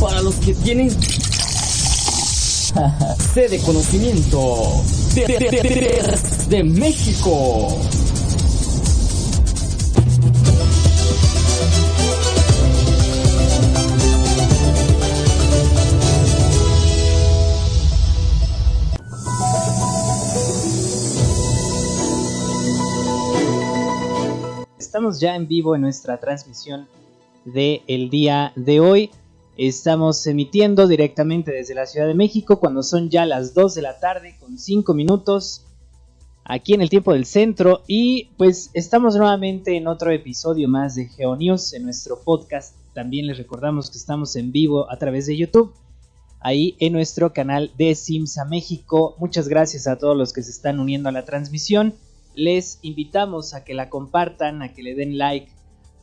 para los que tienen conocimiento de, de, de, de México. Estamos ya en vivo en nuestra transmisión del el día de hoy. Estamos emitiendo directamente desde la Ciudad de México cuando son ya las 2 de la tarde con 5 minutos aquí en el tiempo del centro y pues estamos nuevamente en otro episodio más de GeoNews en nuestro podcast. También les recordamos que estamos en vivo a través de YouTube, ahí en nuestro canal de Simsa México. Muchas gracias a todos los que se están uniendo a la transmisión les invitamos a que la compartan, a que le den like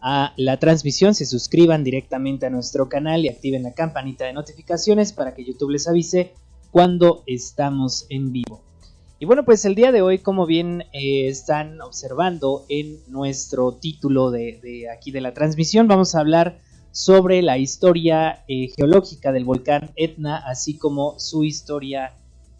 a la transmisión, se suscriban directamente a nuestro canal y activen la campanita de notificaciones para que YouTube les avise cuando estamos en vivo. Y bueno, pues el día de hoy, como bien eh, están observando en nuestro título de, aquí de la transmisión, vamos a hablar sobre la historia eh, geológica del volcán Etna, así como su historia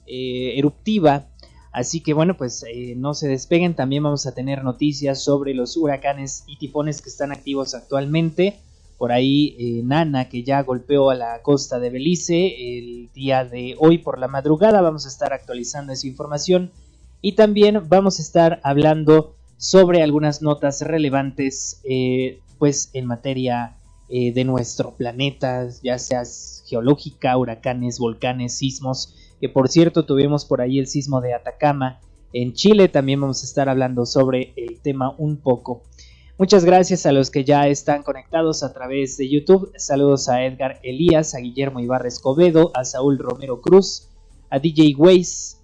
eh, eruptiva Así que bueno, pues eh, no se despeguen, también vamos a tener noticias sobre los huracanes y tifones que están activos actualmente. Por ahí eh, Nana que ya golpeó a la costa de Belice el día de hoy por la madrugada, vamos a estar actualizando esa información y también vamos a estar hablando sobre algunas notas relevantes eh, pues en materia de nuestro planeta, ya sea geológica, huracanes, volcanes, sismos que por cierto tuvimos por ahí el sismo de Atacama. En Chile también vamos a estar hablando sobre el tema un poco. Muchas gracias a los que ya están conectados a través de YouTube. Saludos a Edgar Elías, a Guillermo Ibarra Escobedo, a Saúl Romero Cruz, a DJ Weiss,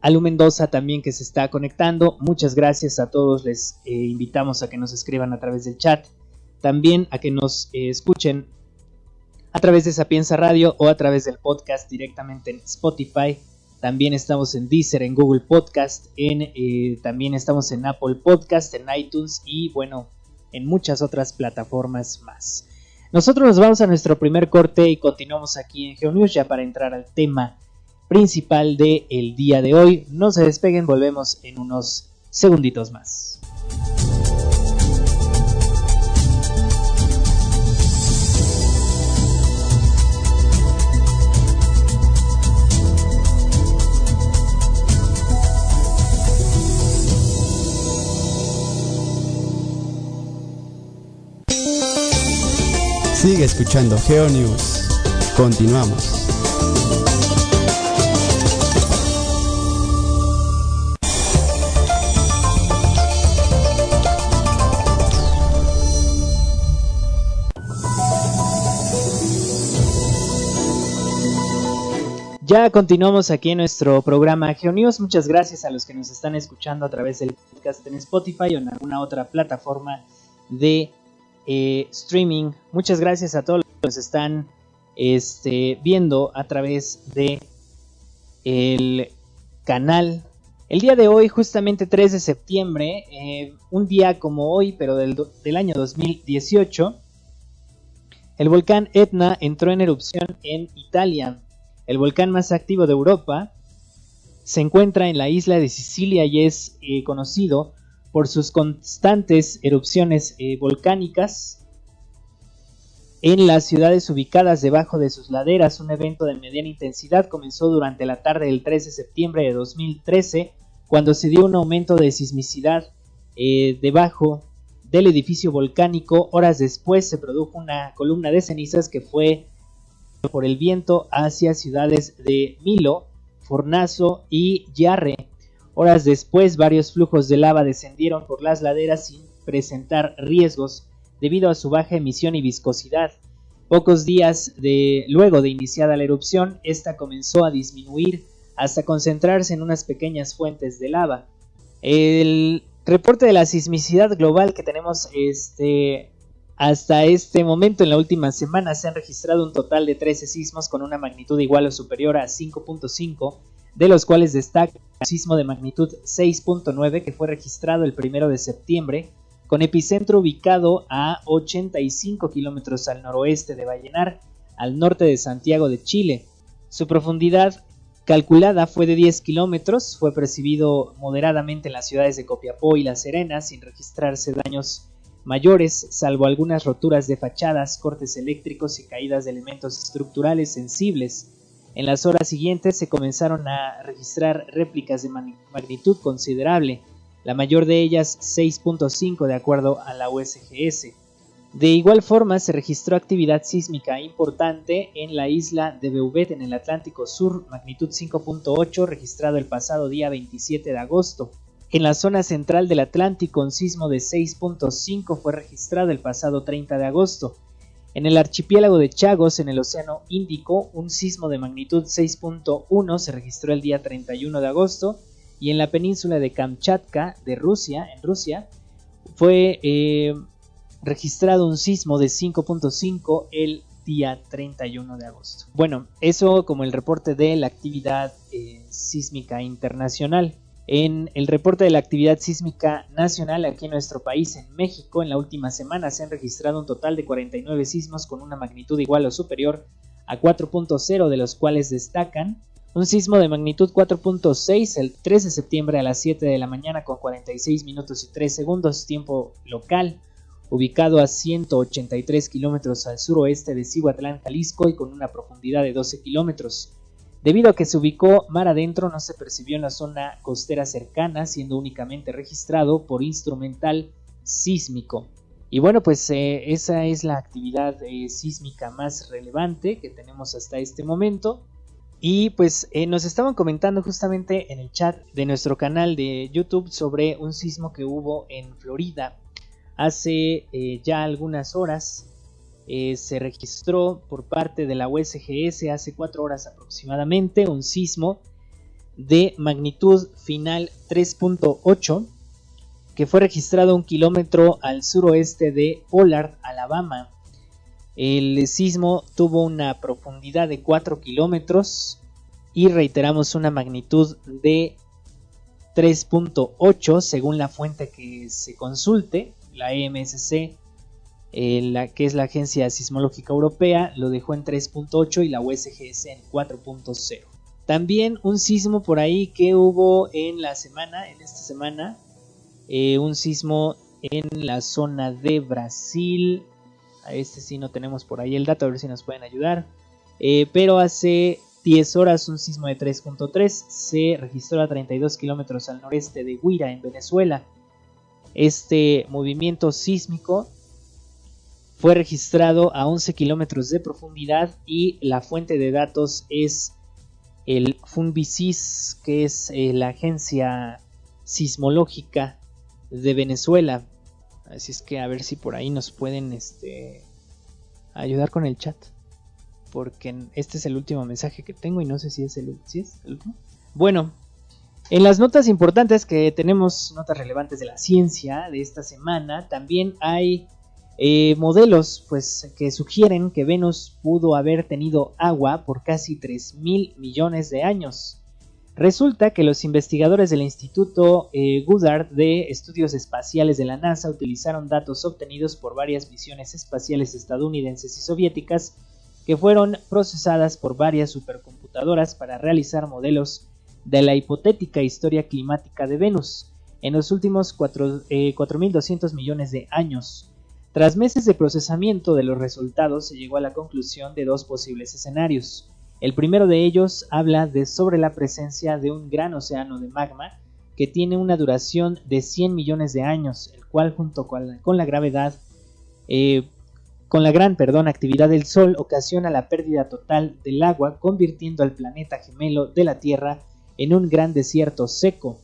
a Lu Mendoza también que se está conectando. Muchas gracias a todos. Les eh, invitamos a que nos escriban a través del chat. También a que nos eh, escuchen a través de Sapienza Radio o a través del podcast directamente en Spotify. También estamos en Deezer, en Google Podcast, en, eh, también estamos en Apple Podcast, en iTunes y bueno, en muchas otras plataformas más. Nosotros nos vamos a nuestro primer corte y continuamos aquí en GeoNews ya para entrar al tema principal del el día de hoy. No se despeguen, volvemos en unos segunditos más. Sigue escuchando GeoNews. Continuamos. Ya continuamos aquí en nuestro programa GeoNews. Muchas gracias a los que nos están escuchando a través del podcast en Spotify o en alguna otra plataforma de eh, streaming. Muchas gracias a todos los que nos están este, viendo a través de el canal. El día de hoy, justamente 3 de septiembre, eh, un día como hoy, pero del, año 2018, el volcán Etna entró en erupción en Italia. El volcán más activo de Europa se encuentra en la isla de Sicilia y es eh, conocido por sus constantes erupciones eh, volcánicas en las ciudades ubicadas debajo de sus laderas. Un evento de mediana intensidad comenzó durante la tarde del 13 de septiembre de 2013, cuando se dio un aumento de sismicidad eh, debajo del edificio volcánico. Horas después se produjo una columna de cenizas que fue por el viento hacia ciudades de Milo, Fornazo y Yarre, Horas después, varios flujos de lava descendieron por las laderas sin presentar riesgos debido a su baja emisión y viscosidad. Pocos días luego de iniciada la erupción, esta comenzó a disminuir hasta concentrarse en unas pequeñas fuentes de lava. El reporte de la sismicidad global que tenemos este, hasta este momento en la última semana se han registrado un total de 13 sismos con una magnitud igual o superior a 5.5 de los cuales destaca el sismo de magnitud 6.9 que fue registrado el 1 de septiembre, con epicentro ubicado a 85 kilómetros al noroeste de Vallenar, al norte de Santiago de Chile. Su profundidad calculada fue de 10 kilómetros, fue percibido moderadamente en las ciudades de Copiapó y La Serena sin registrarse daños mayores, salvo algunas roturas de fachadas, cortes eléctricos y caídas de elementos estructurales sensibles. En las horas siguientes se comenzaron a registrar réplicas de magnitud considerable, la mayor de ellas 6.5 de acuerdo a la USGS. De igual forma se registró actividad sísmica importante en la isla de Beuvet en el Atlántico Sur, magnitud 5.8 registrado el pasado día 27 de agosto. En la zona central del Atlántico un sismo de 6.5 fue registrado el pasado 30 de agosto. En el archipiélago de Chagos, en el Océano Índico, un sismo de magnitud 6.1 se registró el día 31 de agosto y en la península de Kamchatka de Rusia, en Rusia, fue eh, registrado un sismo de 5.5 el día 31 de agosto. Bueno, eso como el reporte de la actividad eh, sísmica internacional. En el reporte de la actividad sísmica nacional aquí en nuestro país, en México, en la última semana se han registrado un total de 49 sismos con una magnitud igual o superior a 4.0, de los cuales destacan un sismo de magnitud 4.6 el 13 de septiembre a las 7 de la mañana con 46 minutos y 3 segundos tiempo local, ubicado a 183 kilómetros al suroeste de Cihuatlán, Jalisco y con una profundidad de 12 kilómetros. Debido a que se ubicó mar adentro, no se percibió en la zona costera cercana, siendo únicamente registrado por instrumental sísmico. Y bueno, pues eh, esa es la actividad eh, sísmica más relevante que tenemos hasta este momento. Y pues eh, nos estaban comentando justamente en el chat de nuestro canal de YouTube sobre un sismo que hubo en Florida hace ya algunas horas. Eh, se registró por parte de la USGS hace cuatro horas aproximadamente un sismo de magnitud final 3.8 que fue registrado un kilómetro al suroeste de Pollard, Alabama. El sismo tuvo una profundidad de 4 kilómetros y reiteramos una magnitud de 3.8 según la fuente que se consulte, la EMSC eh, que es la Agencia Sismológica Europea, lo dejó en 3.8 y la USGS en 4.0. También un sismo por ahí que hubo en la semana, en esta semana, eh, un sismo en la zona de Brasil. A este sí no tenemos por ahí el dato, a ver si nos pueden ayudar. Eh, pero hace 10 horas un sismo de 3.3 se registró a 32 kilómetros al noreste de Huira, en Venezuela. Este movimiento sísmico fue registrado a 11 kilómetros de profundidad y la fuente de datos es el Funvisis, que es eh, la agencia sismológica de Venezuela. Así es que a ver si por ahí nos pueden este, ayudar con el chat. Porque este es el último mensaje que tengo y no sé si es el, ¿sí es el último. Bueno, en las notas importantes que tenemos, notas relevantes de la ciencia de esta semana, también hay eh, modelos pues, que sugieren que Venus pudo haber tenido agua por casi 3 mil millones de años. Resulta que los investigadores del Instituto eh, Goddard de Estudios Espaciales de la NASA utilizaron datos obtenidos por varias misiones espaciales estadounidenses y soviéticas que fueron procesadas por varias supercomputadoras para realizar modelos de la hipotética historia climática de Venus en los últimos 4.200 eh, millones de años. Tras meses de procesamiento de los resultados se llegó a la conclusión de dos posibles escenarios. El primero de ellos habla de sobre la presencia de un gran océano de magma que tiene una duración de 100 millones de años, el cual junto con la, gravedad, eh, con la gran perdón, actividad del Sol ocasiona la pérdida total del agua, convirtiendo al planeta gemelo de la Tierra en un gran desierto seco.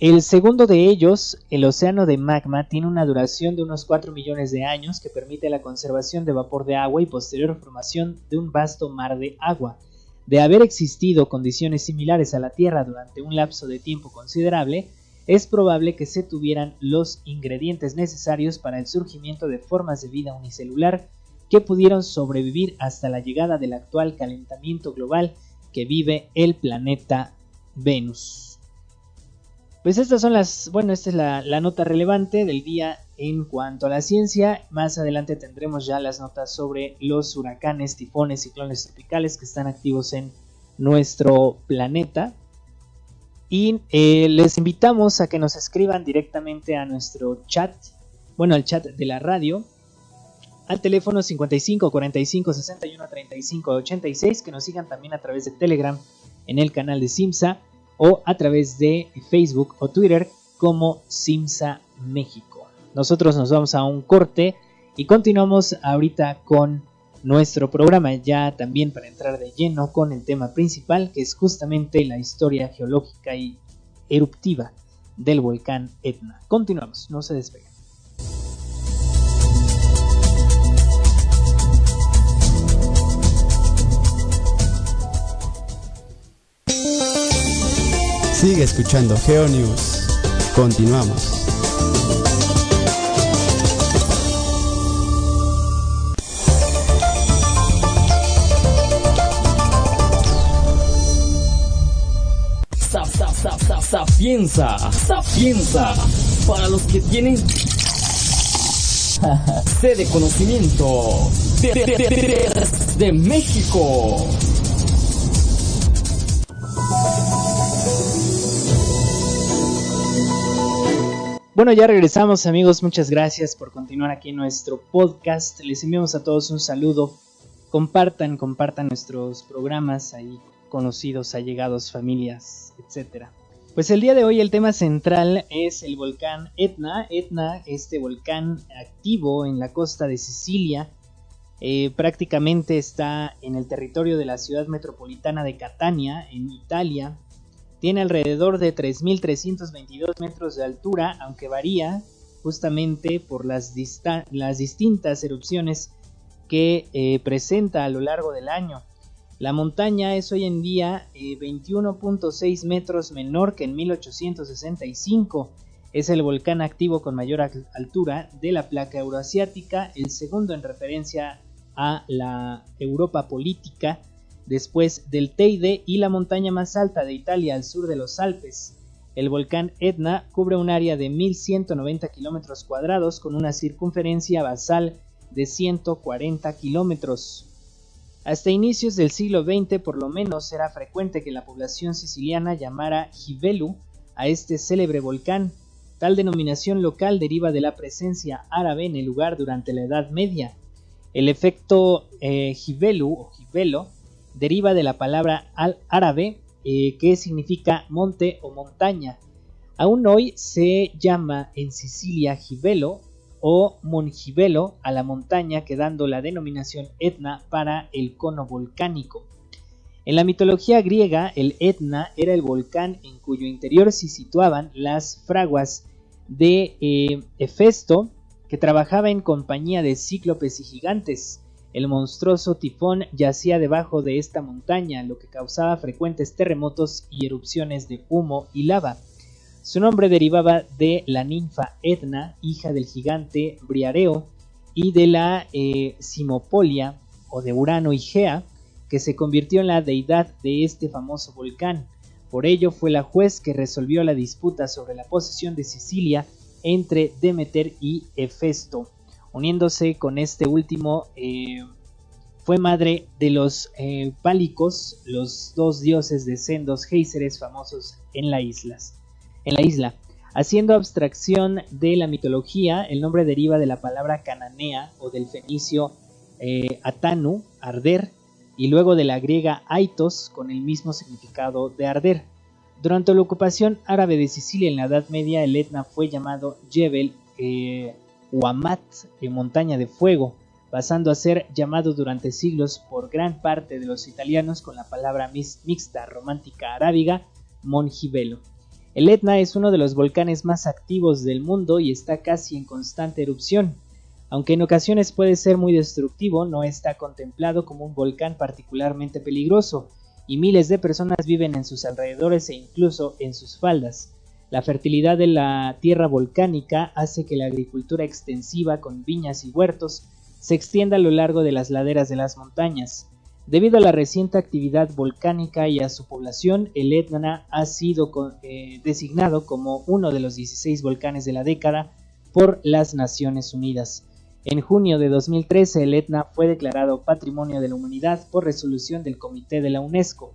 El segundo de ellos, el océano de magma, tiene una duración de unos 4 millones de años que permite la conservación de vapor de agua y posterior formación de un vasto mar de agua. De haber existido condiciones similares a la Tierra durante un lapso de tiempo considerable, es probable que se tuvieran los ingredientes necesarios para el surgimiento de formas de vida unicelular que pudieron sobrevivir hasta la llegada del actual calentamiento global que vive el planeta Venus. Pues estas son las, bueno, esta es la, nota relevante del día en cuanto a la ciencia. Más adelante tendremos ya las notas sobre los huracanes, tifones, ciclones tropicales que están activos en nuestro planeta. Y eh, les invitamos a que nos escriban directamente a nuestro chat, bueno, al chat de la radio, al teléfono 55 45 61 35 86, que nos sigan también a través de Telegram en el canal de Simsa o a través de Facebook o Twitter como Simsa México. Nosotros nos vamos a un corte y continuamos ahorita con nuestro programa ya también para entrar de lleno con el tema principal que es justamente la historia geológica y eruptiva del volcán Etna. Continuamos, no se despeguen. Sigue escuchando GeoNews. Continuamos. Sapienza, sapienza, para los que tienen sede conocimiento de, de, de, de México. Bueno, ya regresamos amigos, muchas gracias por continuar aquí en nuestro podcast. Les enviamos a todos un saludo. Compartan, compartan nuestros programas ahí conocidos, allegados, familias, etcétera. Pues el día de hoy el tema central es el volcán Etna. Etna, este volcán activo en la costa de Sicilia, eh, prácticamente está en el territorio de la ciudad metropolitana de Catania, en Italia, tiene alrededor de 3.322 metros de altura, aunque varía justamente por las, distintas erupciones que eh, presenta a lo largo del año. La montaña es hoy en día 21.6 eh, metros menor que en 1865. Es el volcán activo con mayor altura de la placa euroasiática, el segundo en referencia a la Europa política después del Teide y la montaña más alta de Italia al sur de los Alpes. El volcán Etna cubre un área de 1.190 kilómetros cuadrados con una circunferencia basal de 140 kilómetros. Hasta inicios del siglo XX por lo menos era frecuente que la población siciliana llamara Gibelu a este célebre volcán. Tal denominación local deriva de la presencia árabe en el lugar durante la Edad Media. El efecto eh, o Gibelo deriva de la palabra al árabe eh, que significa monte o montaña. Aún hoy se llama en Sicilia Gibelo o Mongibelo a la montaña, quedando la denominación Etna para el cono volcánico. En la mitología griega, el Etna era el volcán en cuyo interior se situaban las fraguas de eh, Hefesto, que trabajaba en compañía de cíclopes y gigantes. El monstruoso tifón yacía debajo de esta montaña, lo que causaba frecuentes terremotos y erupciones de humo y lava. Su nombre derivaba de la ninfa Etna, hija del gigante Briareo, y de la eh, Simopolia, o de Urano y Gea, que se convirtió en la deidad de este famoso volcán. Por ello fue la juez que resolvió la disputa sobre la posesión de Sicilia entre Demeter y Hefesto uniéndose con este último, eh, fue madre de los eh, pálicos, los dos dioses de sendos géiseres famosos en, la islas, en la isla. Haciendo abstracción de la mitología, el nombre deriva de la palabra cananea o del fenicio eh, atanu, arder, y luego de la griega aitos, con el mismo significado de arder. Durante la ocupación árabe de Sicilia en la Edad Media, el Etna fue llamado Jebel Huamat, en montaña de fuego, pasando a ser llamado durante siglos por gran parte de los italianos con la palabra mixta romántica arábiga Mongibelo. El Etna es uno de los volcanes más activos del mundo y está casi en constante erupción. Aunque en ocasiones puede ser muy destructivo, no está contemplado como un volcán particularmente peligroso, y miles de personas viven en sus alrededores e incluso en sus faldas. La fertilidad de la tierra volcánica hace que la agricultura extensiva con viñas y huertos se extienda a lo largo de las laderas de las montañas. Debido a la reciente actividad volcánica y a su población, el Etna ha sido eh, designado como uno de los 16 volcanes de la década por las Naciones Unidas. En junio de 2013 el Etna fue declarado Patrimonio de la Humanidad por resolución del Comité de la UNESCO.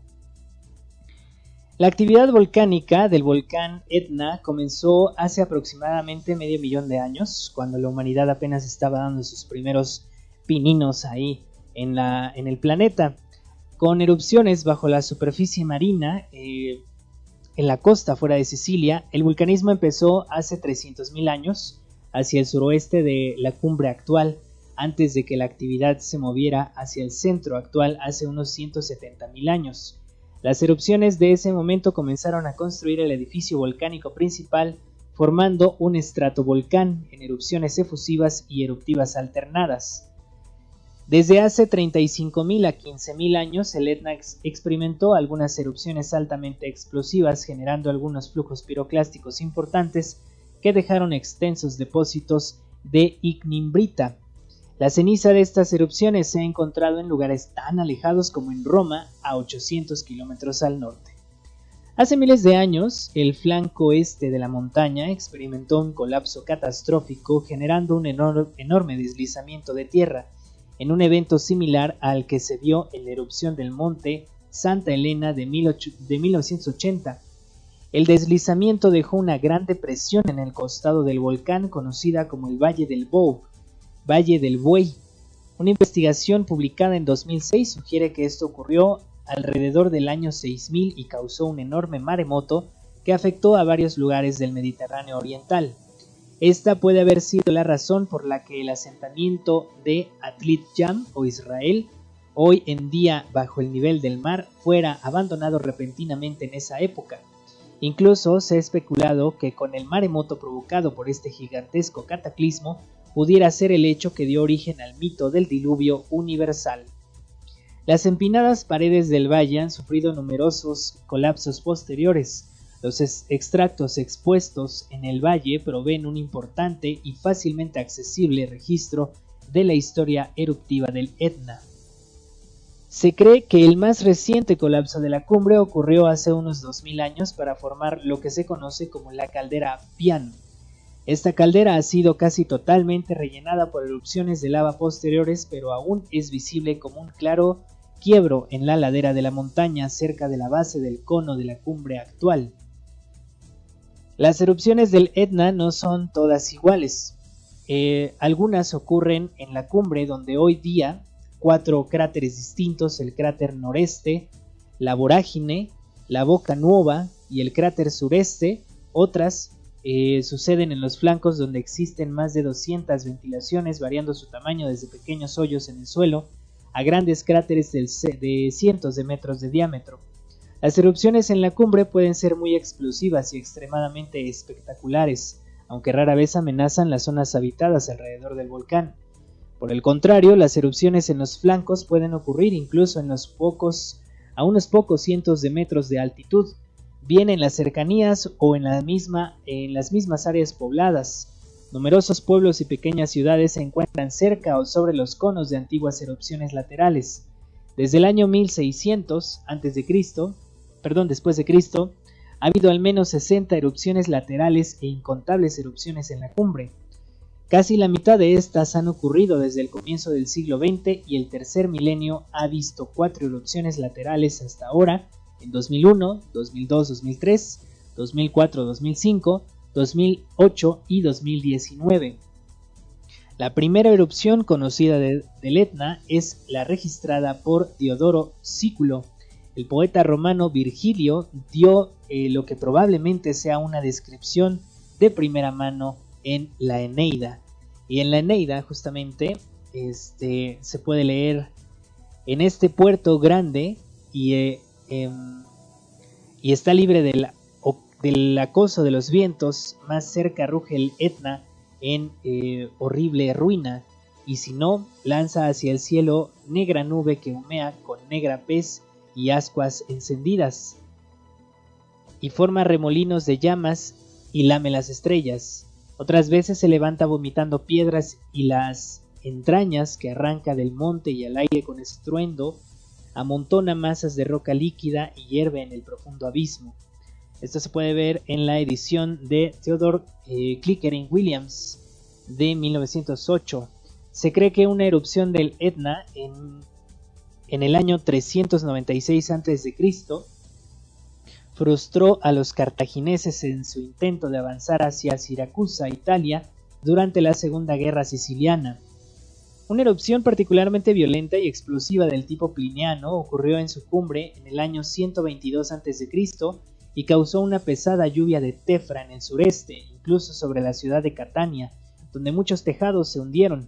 La actividad volcánica del volcán Etna comenzó hace aproximadamente medio millón de años, cuando la humanidad apenas estaba dando sus primeros pininos ahí en, el planeta, con erupciones bajo la superficie marina eh, en la costa fuera de Sicilia. El vulcanismo empezó hace 300.000 años hacia el suroeste de la cumbre actual, antes de que la actividad se moviera hacia el centro actual hace unos 170.000 años. Las erupciones de ese momento comenzaron a construir el edificio volcánico principal, formando un estratovolcán en erupciones efusivas y eruptivas alternadas. Desde hace 35.000 a 15.000 años, el Etna experimentó algunas erupciones altamente explosivas, generando algunos flujos piroclásticos importantes que dejaron extensos depósitos de ignimbrita, la ceniza de estas erupciones se ha encontrado en lugares tan alejados como en Roma, a 800 kilómetros al norte. Hace miles de años, el flanco este de la montaña experimentó un colapso catastrófico generando un enorme deslizamiento de tierra, en un evento similar al que se vio en la erupción del monte Santa Elena de, 1980. El deslizamiento dejó una gran depresión en el costado del volcán conocida como el Valle del Bow, Valle del Buey. Una investigación publicada en 2006 sugiere que esto ocurrió alrededor del año 6000 y causó un enorme maremoto que afectó a varios lugares del Mediterráneo Oriental. Esta puede haber sido la razón por la que el asentamiento de Atlit Yam o Israel, hoy en día bajo el nivel del mar, fuera abandonado repentinamente en esa época. Incluso se ha especulado que con el maremoto provocado por este gigantesco cataclismo pudiera ser el hecho que dio origen al mito del diluvio universal. Las empinadas paredes del valle han sufrido numerosos colapsos posteriores. Los extractos expuestos en el valle proveen un importante y fácilmente accesible registro de la historia eruptiva del Etna. Se cree que el más reciente colapso de la cumbre ocurrió hace unos 2000 años para formar lo que se conoce como la caldera Piano esta caldera ha sido casi totalmente rellenada por erupciones de lava posteriores, pero aún es visible como un claro quiebro en la ladera de la montaña cerca de la base del cono de la cumbre actual. Las erupciones del Etna no son todas iguales. Eh, algunas ocurren en la cumbre donde hoy día cuatro cráteres distintos, el cráter noreste, la vorágine, la boca nueva y el cráter sureste, otras eh, suceden en los flancos donde existen más de 200 ventilaciones variando su tamaño desde pequeños hoyos en el suelo a grandes cráteres de cientos de metros de diámetro. Las erupciones en la cumbre pueden ser muy explosivas y extremadamente espectaculares, aunque rara vez amenazan las zonas habitadas alrededor del volcán. Por el contrario, las erupciones en los flancos pueden ocurrir incluso a unos pocos cientos de metros de altitud, bien en las cercanías o en, la misma, en las mismas áreas pobladas. Numerosos pueblos y pequeñas ciudades se encuentran cerca o sobre los conos de antiguas erupciones laterales. Desde el año 1600 a.C., perdón, después de Cristo, ha habido al menos 60 erupciones laterales e incontables erupciones en la cumbre. Casi la mitad de estas han ocurrido desde el comienzo del siglo XX y el tercer milenio ha visto cuatro erupciones laterales hasta ahora, en 2001, 2002, 2003, 2004, 2005, 2008 y 2019. La primera erupción conocida del Etna es la registrada por Diodoro Sículo. El poeta romano Virgilio dio eh, lo que probablemente sea una descripción de primera mano en la Eneida. Y en la Eneida justamente este, se puede leer en este puerto grande y eh, Em, y está libre del, del, acoso de los vientos, más cerca ruge el Etna en eh, horrible ruina, y si no, lanza hacia el cielo negra nube que humea con negra pez y ascuas encendidas, y forma remolinos de llamas y lame las estrellas. Otras veces se levanta vomitando piedras y las entrañas que arranca del monte y al aire con estruendo amontona masas de roca líquida y hierve en el profundo abismo. Esto se puede ver en la edición de Theodore eh, Clickering Williams de 1908. Se cree que una erupción del Etna en, en el año 396 a.C. frustró a los cartagineses en su intento de avanzar hacia Siracusa, Italia, durante la Segunda Guerra Siciliana. Una erupción particularmente violenta y explosiva del tipo pliniano ocurrió en su cumbre en el año 122 a.C. y causó una pesada lluvia de tefra en el sureste, incluso sobre la ciudad de Catania, donde muchos tejados se hundieron.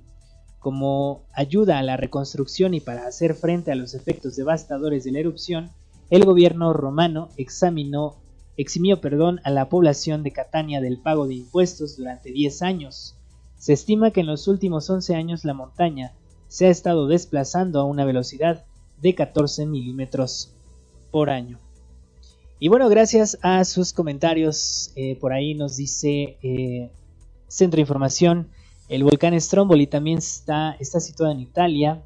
Como ayuda a la reconstrucción y para hacer frente a los efectos devastadores de la erupción, el gobierno romano eximió perdón, a la población de Catania del pago de impuestos durante 10 años. Se estima que en los últimos 11 años la montaña se ha estado desplazando a una velocidad de 14 milímetros por año. Y bueno, gracias a sus comentarios, eh, por ahí nos dice eh, Centro de Información, el volcán Stromboli también está, está situado en Italia.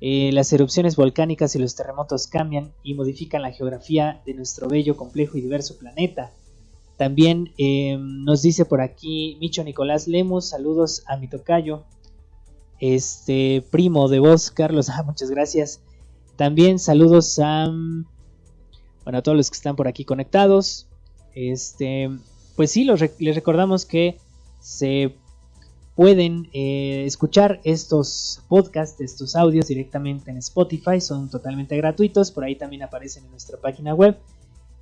Eh, las erupciones volcánicas y los terremotos cambian y modifican la geografía de nuestro bello, complejo y diverso planeta. También eh, nos dice por aquí Micho Nicolás Lemos, saludos a mi tocayo, este primo de vos, Carlos, ah, muchas gracias. También saludos a, bueno, a todos los que están por aquí conectados. Este, pues sí, les recordamos que se pueden eh, escuchar estos podcasts, estos audios directamente en Spotify, son totalmente gratuitos, por ahí también aparecen en nuestra página web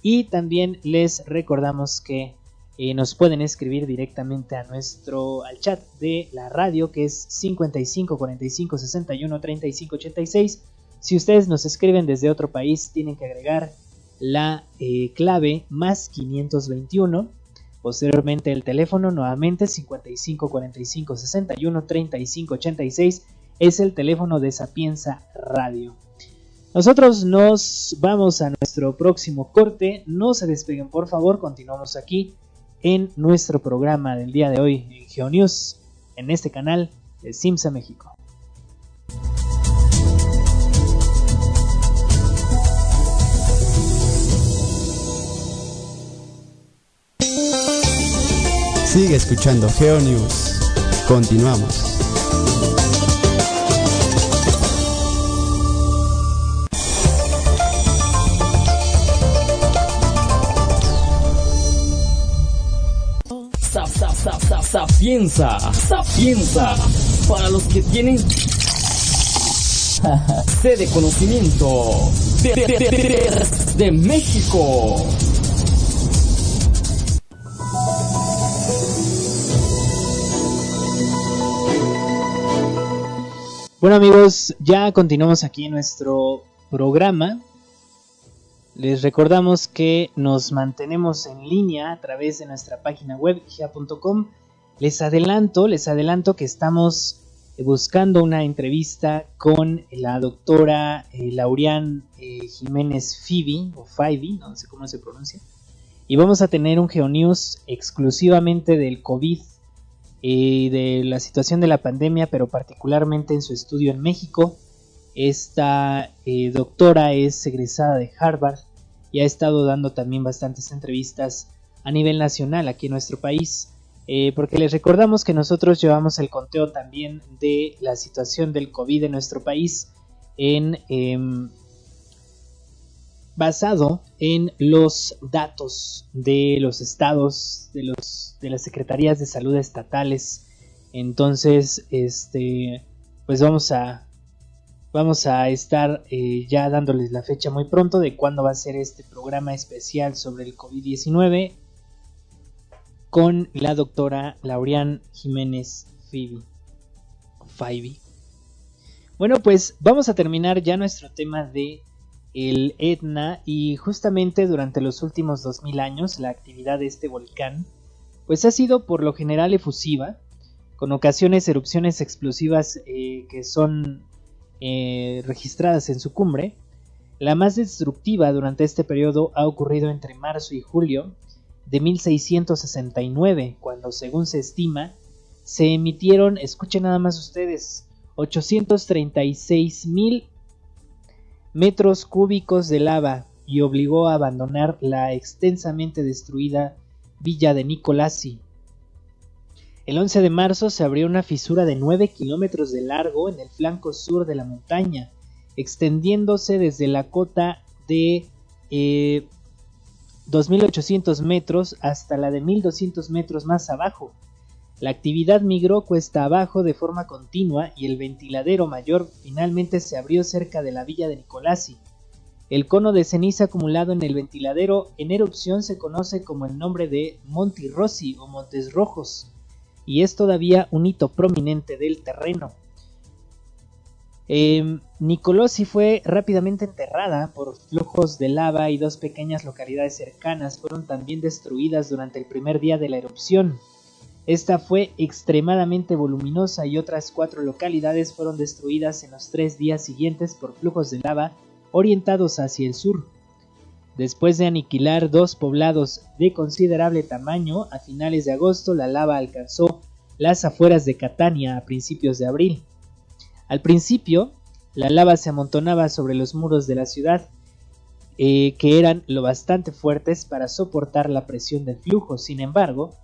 y también les recordamos que eh, nos pueden escribir directamente a nuestro al chat de la radio que es 55 45 61 35 86. Si ustedes nos escriben desde otro país tienen que agregar la eh, clave más 521. Posteriormente el teléfono nuevamente 55 45 61 35 86 es el teléfono de Sapienza Radio. Nosotros nos vamos a nuestro próximo corte. No se despeguen, por favor. Continuamos aquí en nuestro programa del día de hoy en GeoNews, en este canal de Simsa México. Sigue escuchando GeoNews. Continuamos. Sapienza, sapienza, para los que tienen sede conocimiento de, México. Bueno amigos, ya continuamos aquí nuestro programa les recordamos que nos mantenemos en línea a través de nuestra página web gia.com. Les adelanto, les adelanto que estamos buscando una entrevista con la doctora eh, Laurian eh, Jiménez Fibi, o Fibi, no sé cómo se pronuncia. Y vamos a tener un GeoNews exclusivamente del COVID y eh, de la situación de la pandemia, pero particularmente en su estudio en México. Esta doctora es egresada de Harvard y ha estado dando también bastantes entrevistas a nivel nacional aquí en nuestro país. Eh, porque les recordamos que nosotros llevamos el conteo también de la situación del COVID en nuestro país en, em, basado en los datos de los estados, de las secretarías de salud estatales. Entonces, este, pues vamos a, Vamos a estar eh, ya dándoles la fecha muy pronto de cuándo va a ser este programa especial sobre el COVID-19 con la doctora Laurian Jiménez Fibi. Bueno, pues vamos a terminar ya nuestro tema de el Etna y justamente durante los últimos 2000 años la actividad de este volcán pues ha sido por lo general efusiva, con ocasiones erupciones explosivas eh, que son eh, registradas en su cumbre, la más destructiva durante este periodo ha ocurrido entre marzo y julio de 1669, cuando según se estima, se emitieron, escuchen nada más ustedes, 836 mil metros cúbicos de lava y obligó a abandonar la extensamente destruida villa de Nicolasi. El 11 de marzo se abrió una fisura de 9 kilómetros de largo en el flanco sur de la montaña, extendiéndose desde la cota de 2.800 eh, metros hasta la de 1.200 metros más abajo. La actividad migró cuesta abajo de forma continua y el ventiladero mayor finalmente se abrió cerca de la villa de Nicolasi. El cono de ceniza acumulado en el ventiladero en erupción se conoce como el nombre de Monti Rossi o Montes Rojos y es todavía un hito prominente del terreno. Eh, Nicolosi fue rápidamente enterrada por flujos de lava y dos pequeñas localidades cercanas fueron también destruidas durante el primer día de la erupción. Esta fue extremadamente voluminosa y otras cuatro localidades fueron destruidas en los tres días siguientes por flujos de lava orientados hacia el sur. Después de aniquilar dos poblados de considerable tamaño, a finales de agosto la lava alcanzó las afueras de Catania a principios de abril. Al principio, la lava se amontonaba sobre los muros de la ciudad, eh, que eran lo bastante fuertes para soportar la presión del flujo. Sin embargo,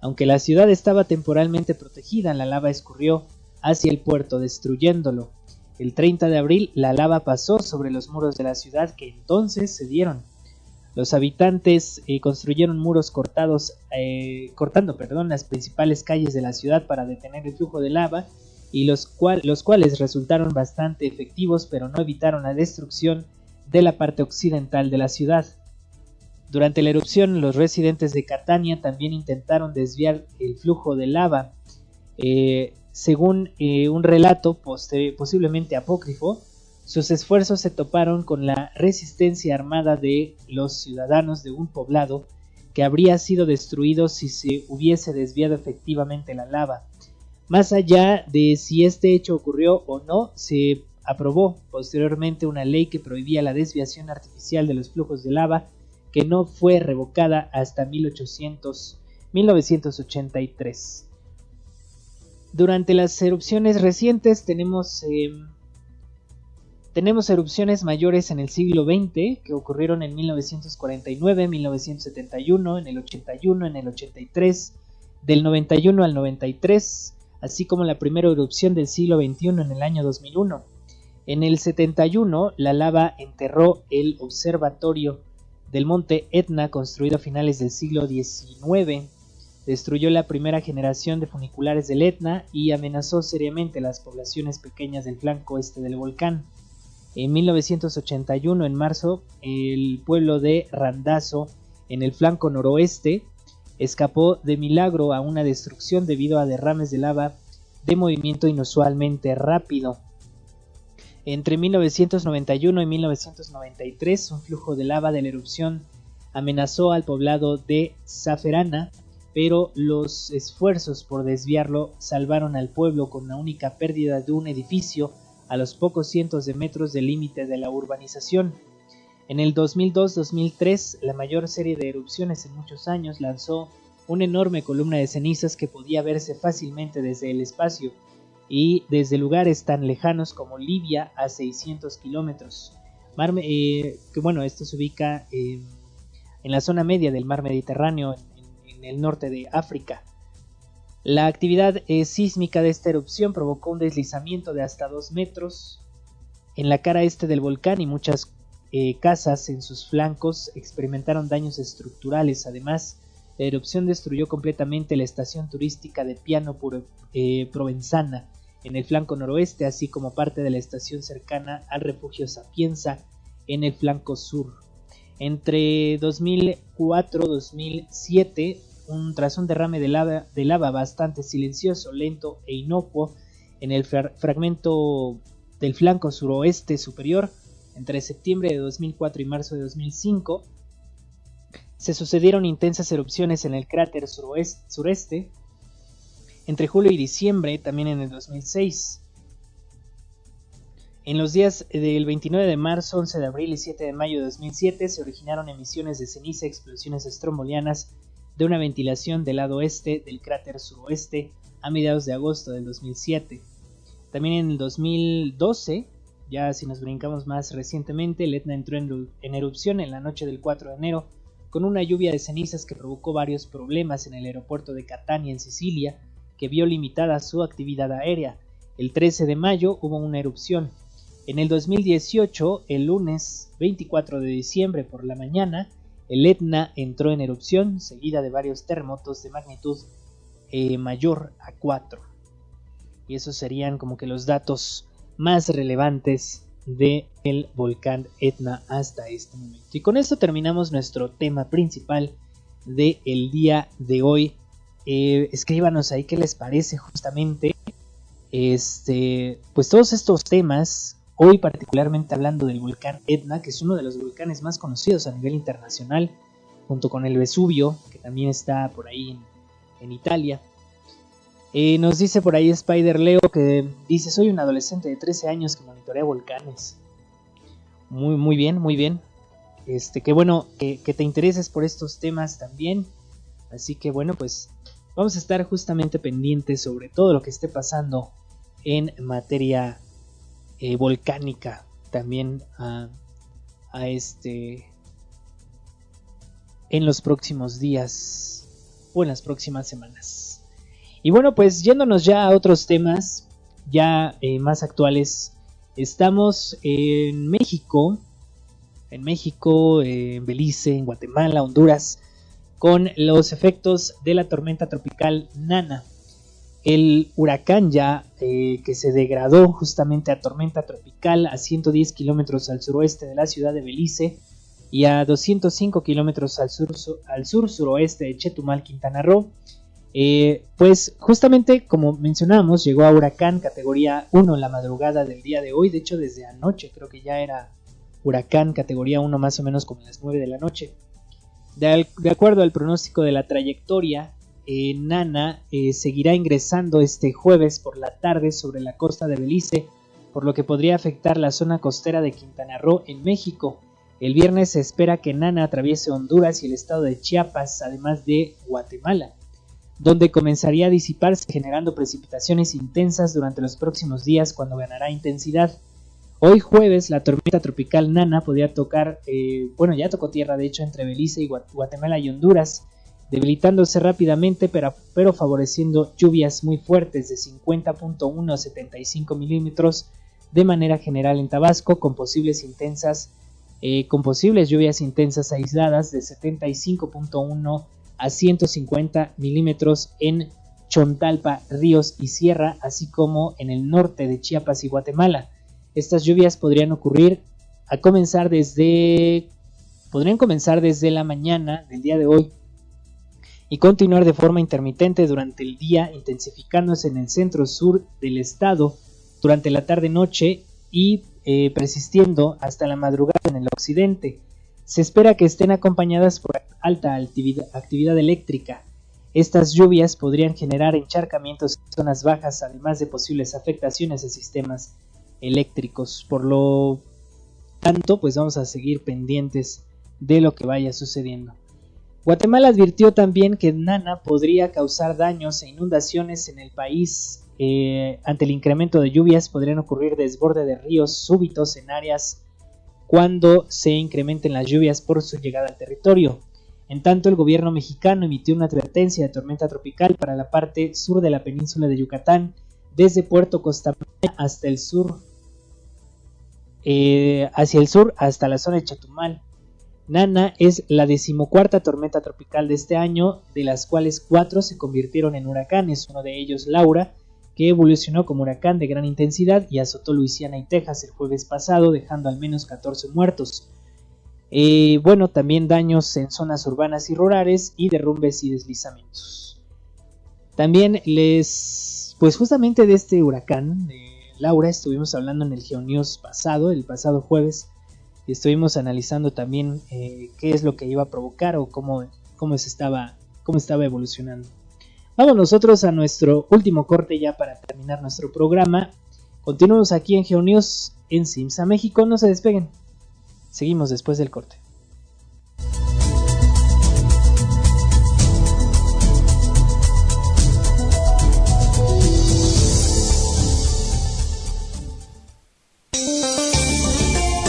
aunque la ciudad estaba temporalmente protegida, la lava escurrió hacia el puerto, destruyéndolo. El 30 de abril, la lava pasó sobre los muros de la ciudad que entonces se dieron. Los habitantes eh, construyeron muros cortados, eh, cortando perdón, las principales calles de la ciudad para detener el flujo de lava y los, los cuales resultaron bastante efectivos pero no evitaron la destrucción de la parte occidental de la ciudad. Durante la erupción, los residentes de Catania también intentaron desviar el flujo de lava. Eh, según eh, un relato posiblemente apócrifo, sus esfuerzos se toparon con la resistencia armada de los ciudadanos de un poblado que habría sido destruido si se hubiese desviado efectivamente la lava. Más allá de si este hecho ocurrió o no, se aprobó posteriormente una ley que prohibía la desviación artificial de los flujos de lava, que no fue revocada hasta 1800, 1983. Durante las erupciones recientes tenemos, em, tenemos erupciones mayores en el siglo XX que ocurrieron en 1949, 1971, en el 81, en el 83, del 91 al 93, así como la primera erupción del siglo XXI en el año 2001. En el 71, la lava enterró el observatorio del monte Etna construido a finales del siglo XIX, destruyó la primera generación de funiculares del Etna y amenazó seriamente las poblaciones pequeñas del flanco este del volcán. En 1981, en marzo, el pueblo de Randazo, en el flanco noroeste, escapó de milagro a una destrucción debido a derrames de lava de movimiento inusualmente rápido. Entre 1991 y 1993, un flujo de lava de la erupción amenazó al poblado de Zaferana, pero los esfuerzos por desviarlo salvaron al pueblo con la única pérdida de un edificio a los pocos cientos de metros del límite de la urbanización. En el 2002-2003, la mayor serie de erupciones en muchos años lanzó una enorme columna de cenizas que podía verse fácilmente desde el espacio y desde lugares tan lejanos como Libia a 600 kilómetros. Eh, bueno, esto se ubica en la zona media del mar Mediterráneo, en, el norte de África. La actividad eh, sísmica de esta erupción provocó un deslizamiento de hasta 2 metros en la cara este del volcán y muchas eh, casas en sus flancos experimentaron daños estructurales. Además, la erupción destruyó completamente la estación turística de Piano eh, Provenzana en el flanco noroeste, así como parte de la estación cercana al refugio Sapienza en el flanco sur. Entre 2004-2007, tras un derrame de lava, de lava bastante silencioso, lento e inocuo en el fragmento del flanco suroeste superior, entre septiembre de 2004 y marzo de 2005, se sucedieron intensas erupciones en el cráter sureste entre julio y diciembre, también en el 2006. En los días del 29 de marzo, 11 de abril y 7 de mayo de 2007 se originaron emisiones de ceniza, explosiones estrombolianas de una ventilación del lado oeste del cráter suroeste a mediados de agosto del 2007. También en el 2012 ya si nos brincamos más recientemente, el Etna entró en, erupción en la noche del 4 de enero con una lluvia de cenizas que provocó varios problemas en el aeropuerto de Catania en Sicilia que vio limitada su actividad aérea. El 13 de mayo hubo una erupción. En el 2018, el lunes 24 de diciembre por la mañana, el Etna entró en erupción, seguida de varios terremotos de magnitud eh, mayor a 4. Y esos serían como que los datos más relevantes del el volcán Etna hasta este momento. Y con esto terminamos nuestro tema principal del el día de hoy. Eh, escríbanos ahí qué les parece justamente este, pues todos estos temas Hoy particularmente hablando del volcán Etna, que es uno de los volcanes más conocidos a nivel internacional, junto con el Vesubio, que también está por ahí en, Italia. Eh, nos dice por ahí Spider Leo que dice, soy un adolescente de 13 años que monitorea volcanes. Muy, muy bien, muy bien. Este, qué bueno que, te intereses por estos temas también. Así que bueno, pues vamos a estar justamente pendientes sobre todo lo que esté pasando en materia eh, volcánica también a, este en los próximos días o en las próximas semanas. Y bueno, pues yéndonos ya a otros temas ya eh, más actuales, estamos en México, en México, en Belice, en Guatemala, Honduras, con los efectos de la tormenta tropical Nana el huracán ya eh, que se degradó justamente a tormenta tropical a 110 kilómetros al suroeste de la ciudad de Belice y a 205 kilómetros al sur suroeste de Chetumal, Quintana Roo. Eh, pues justamente como mencionamos, llegó a huracán categoría 1 en la madrugada del día de hoy, de hecho desde anoche creo que ya era huracán categoría 1 más o menos como las 9 de la noche. de acuerdo al pronóstico de la trayectoria, eh, Nana eh, seguirá ingresando este jueves por la tarde sobre la costa de Belice, por lo que podría afectar la zona costera de Quintana Roo en México. El viernes se espera que Nana atraviese Honduras y el estado de Chiapas, además de Guatemala, donde comenzaría a disiparse generando precipitaciones intensas durante los próximos días cuando ganará intensidad. Hoy jueves la tormenta tropical Nana podría tocar, eh, bueno ya tocó tierra de hecho entre Belice y Guatemala y Honduras, debilitándose rápidamente pero, pero favoreciendo lluvias muy fuertes de 50.1 a 75 milímetros de manera general en Tabasco con posibles intensas eh, con posibles lluvias intensas aisladas de 75.1 a 150 milímetros en Chontalpa, Ríos y Sierra, así como en el norte de Chiapas y Guatemala. Estas lluvias podrían ocurrir a comenzar desde podrían comenzar desde la mañana del día de hoy y continuar de forma intermitente durante el día, intensificándose en el centro-sur del estado durante la tarde-noche y eh, persistiendo hasta la madrugada en el occidente. Se espera que estén acompañadas por alta actividad eléctrica. Estas lluvias podrían generar encharcamientos en zonas bajas, además de posibles afectaciones a sistemas eléctricos. Por lo tanto, pues vamos a seguir pendientes de lo que vaya sucediendo. Guatemala advirtió también que Nana podría causar daños e inundaciones en el país. Eh, ante el incremento de lluvias podrían ocurrir desborde de ríos súbitos en áreas cuando se incrementen las lluvias por su llegada al territorio. En tanto, el gobierno mexicano emitió una advertencia de tormenta tropical para la parte sur de la península de Yucatán, desde Puerto Costa hasta el sur, eh, hacia el sur hasta la zona de Chetumal. Nana es la decimocuarta tormenta tropical de este año, de las cuales cuatro se convirtieron en huracanes, uno de ellos Laura, que evolucionó como huracán de gran intensidad y azotó Luisiana y Texas el jueves pasado, dejando al menos 14 muertos. Eh, bueno, también daños en zonas urbanas y rurales y derrumbes y deslizamientos. También les, pues justamente de este huracán Laura estuvimos hablando en el GeoNews pasado, el pasado jueves, y estuvimos analizando también eh, qué es lo que iba a provocar o cómo, cómo, se estaba, cómo estaba evolucionando. Vamos nosotros a nuestro último corte ya para terminar nuestro programa. Continuamos aquí en GeoNews en Simsa, México. No se despeguen. Seguimos después del corte.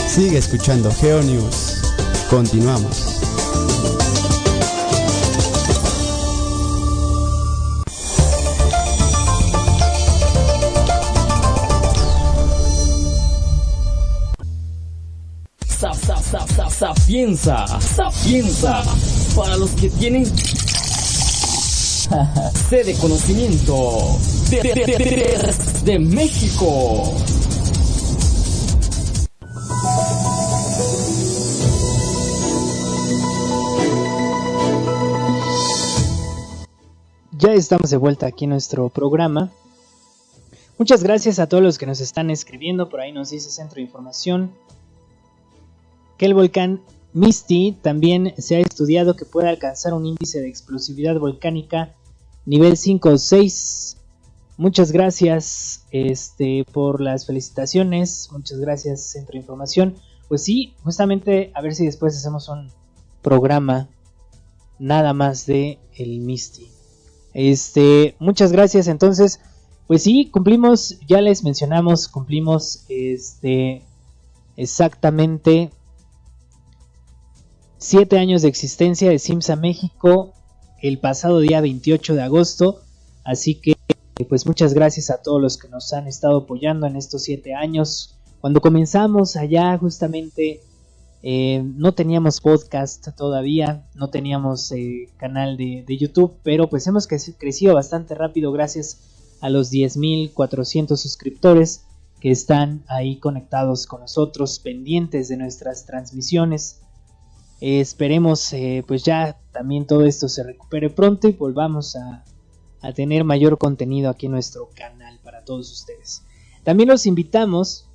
Sigue escuchando GeoNews. Continuamos. Sapienza, sapienza, para los que tienen sede de conocimiento de, de, de, México. Ya estamos de vuelta aquí en nuestro programa. Muchas gracias a todos los que nos están escribiendo. Por ahí nos dice Centro de Información que el volcán Misty también se ha estudiado que puede alcanzar un índice de explosividad volcánica nivel 5 o 6. Muchas gracias este, por las felicitaciones. Muchas gracias Centro de Información. Pues sí, justamente a ver si después hacemos un programa nada más de el Misty. Este, muchas gracias. Entonces, pues sí, cumplimos, ya les mencionamos, cumplimos este exactamente siete años de existencia de Simsa México el pasado día 28 de agosto. Así que, pues muchas gracias a todos los que nos han estado apoyando en estos siete años. Cuando comenzamos allá justamente eh, no teníamos podcast todavía, no teníamos eh, canal de, YouTube, pero pues hemos crecido bastante rápido gracias a los 10.400 suscriptores que están ahí conectados con nosotros, pendientes de nuestras transmisiones. Esperemos eh, pues ya también todo esto se recupere pronto y volvamos a, a tener mayor contenido aquí en nuestro canal para todos ustedes. También los invitamos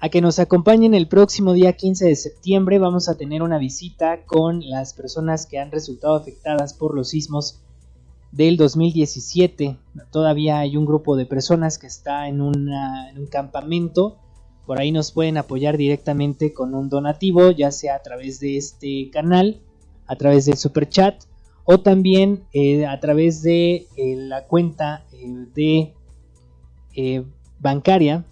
a que nos acompañen el próximo día 15 de septiembre. Vamos a tener una visita con las personas que han resultado afectadas por los sismos del 2017. Todavía hay un grupo de personas que está en, un campamento. Por ahí nos pueden apoyar directamente con un donativo, ya sea a través de este canal, a través del super chat o también eh, a través de eh, la cuenta eh, de bancaria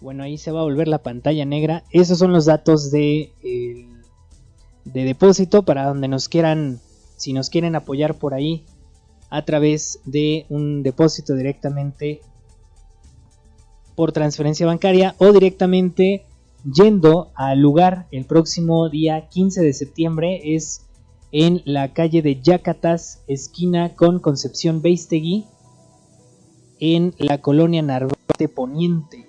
bueno, ahí se va a volver la pantalla negra. Esos son los datos de, de depósito para donde nos quieran, si nos quieren apoyar por ahí a través de un depósito directamente por transferencia bancaria o directamente yendo al lugar el próximo día 15 de septiembre es en la calle de Yacatas, esquina con Concepción Beistegui, en la colonia Narvarte Poniente.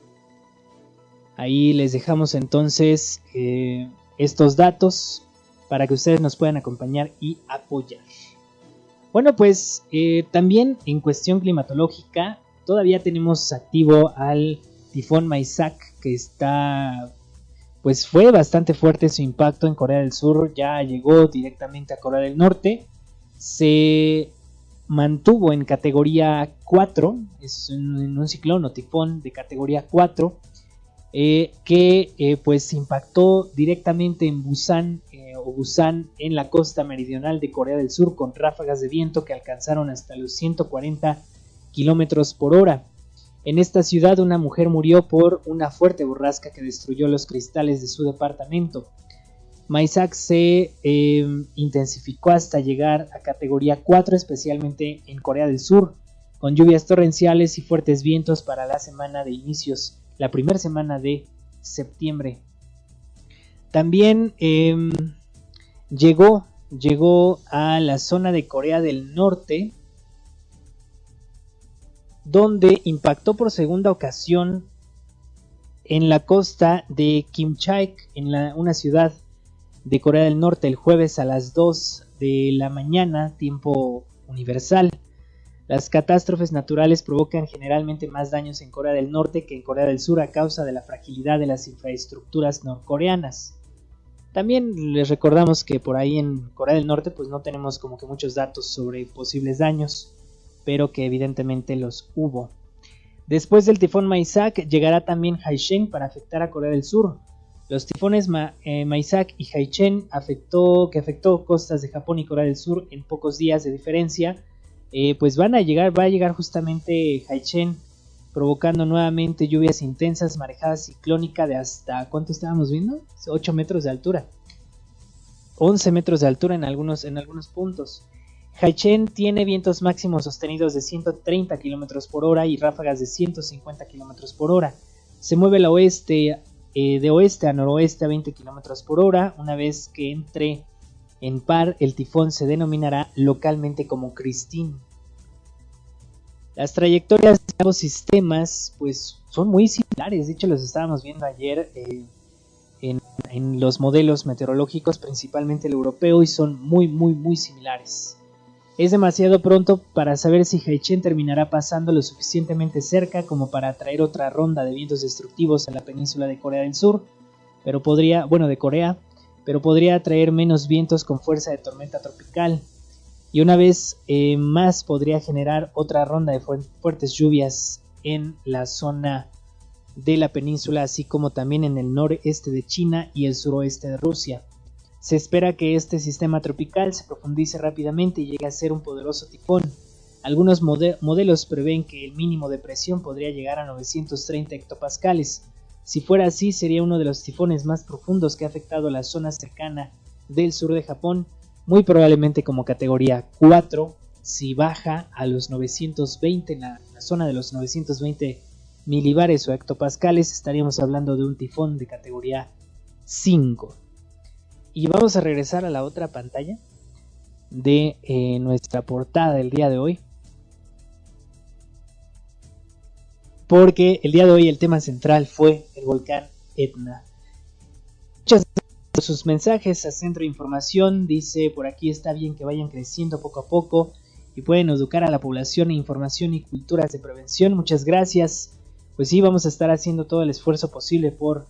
Ahí les dejamos entonces eh, estos datos para que ustedes nos puedan acompañar y apoyar. Bueno, pues eh, también en cuestión climatológica, todavía tenemos activo al tifón Maisak que está, pues fue bastante fuerte su impacto en Corea del Sur, ya llegó directamente a Corea del Norte, se mantuvo en categoría 4, es un, un ciclón o tifón de categoría 4, eh, que eh, pues impactó directamente en Busan eh, o Busan en la costa meridional de Corea del Sur con ráfagas de viento que alcanzaron hasta los 140 kilómetros por hora. En esta ciudad una mujer murió por una fuerte borrasca que destruyó los cristales de su departamento. Maisak se intensificó hasta llegar a categoría 4, especialmente en Corea del Sur, con lluvias torrenciales y fuertes vientos para la semana de inicios la primera semana de septiembre. También em, llegó, llegó a la zona de Corea del Norte, donde impactó por segunda ocasión en la costa de Kimchaek, en una ciudad de Corea del Norte, el jueves a las 2 de la mañana, tiempo universal. Las catástrofes naturales provocan generalmente más daños en Corea del Norte que en Corea del Sur a causa de la fragilidad de las infraestructuras norcoreanas. También les recordamos que por ahí en Corea del Norte pues no tenemos como que muchos datos sobre posibles daños, pero que evidentemente los hubo. Después del tifón Maisak llegará también Haishen para afectar a Corea del Sur. Los tifones Ma eh, y Haichen afectó, que afectó costas de Japón y Corea del Sur en pocos días de diferencia eh, pues van a llegar, va a llegar justamente Haichen provocando nuevamente lluvias intensas, marejadas ciclónica de hasta, ¿cuánto estábamos viendo? 8 metros de altura. 11 metros de altura en algunos, en algunos puntos. Haichen tiene vientos máximos sostenidos de 130 km por hora y ráfagas de 150 km por hora. Se mueve eh, de oeste a noroeste a 20 km por hora. Una vez que entre en par, el tifón se denominará localmente como Christine. Las trayectorias de ambos sistemas pues, son muy similares, de hecho los estábamos viendo ayer eh, en los modelos meteorológicos, principalmente el europeo, y son muy, muy, muy similares. Es demasiado pronto para saber si Haichen terminará pasando lo suficientemente cerca como para atraer otra ronda de vientos destructivos en la península de Corea del Sur, pero podría, bueno, de Corea, pero podría atraer menos vientos con fuerza de tormenta tropical. Y una vez eh, más podría generar otra ronda de fuertes lluvias en la zona de la península, así como también en el noreste de China y el suroeste de Rusia. Se espera que este sistema tropical se profundice rápidamente y llegue a ser un poderoso tifón. Algunos modelos prevén que el mínimo de presión podría llegar a 930 hectopascales. Si fuera así, sería uno de los tifones más profundos que ha afectado la zona cercana del sur de Japón, muy probablemente como categoría 4. Si baja a los 920, en la, la zona de los 920 milibares o hectopascales, estaríamos hablando de un tifón de categoría 5. Y vamos a regresar a la otra pantalla de eh, nuestra portada del día de hoy. Porque el día de hoy el tema central fue el volcán Etna. Muchas gracias por sus mensajes a Centro de Información. Dice por aquí está bien que vayan creciendo poco a poco y pueden educar a la población en información y culturas de prevención. Muchas gracias. Pues sí, vamos a estar haciendo todo el esfuerzo posible por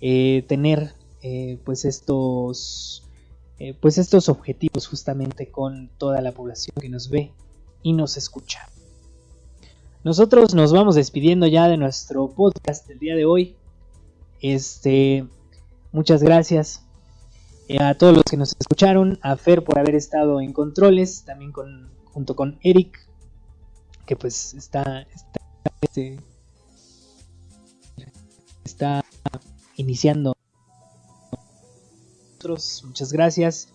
eh, tener eh, pues estos eh, pues estos objetivos justamente con toda la población que nos ve y nos escucha. Nosotros nos vamos despidiendo ya de nuestro podcast del día de hoy. Este, muchas gracias eh, a todos los que nos escucharon, a Fer por haber estado en controles, también con, junto con Eric, que pues está, está, este, está iniciando Muchas gracias.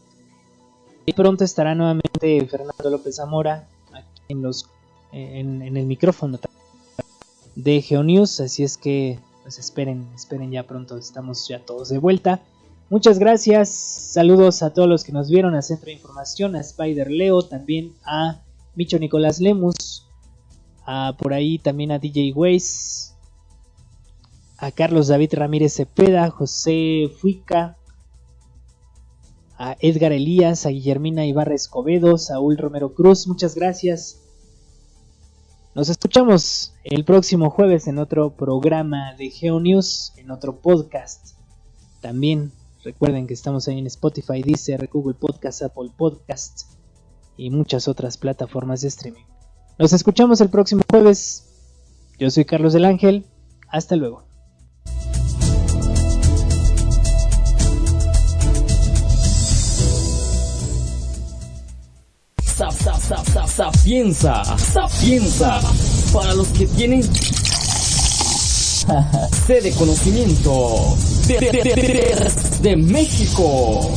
Y pronto estará nuevamente Fernando López Zamora en, los, en, el micrófono de GeoNews. Así es que pues esperen, esperen ya pronto. Estamos ya todos de vuelta. Muchas gracias. Saludos a todos los que nos vieron a Centro de Información, a Spider Leo, también a Micho Nicolás Lemus, a por ahí también a DJ Weiss, a Carlos David Ramírez Cepeda, José Fuica, a Edgar Elías, a Guillermina Ibarra Escobedo, Saúl Romero Cruz, muchas gracias. Nos escuchamos el próximo jueves en otro programa de GeoNews, en otro podcast. También recuerden que estamos ahí en Spotify, Deezer, Google Podcast, Apple Podcast y muchas otras plataformas de streaming. Nos escuchamos el próximo jueves. Yo soy Carlos del Ángel. Hasta luego. Sapienza, sapienza, para los que tienen sede conocimiento de, de México.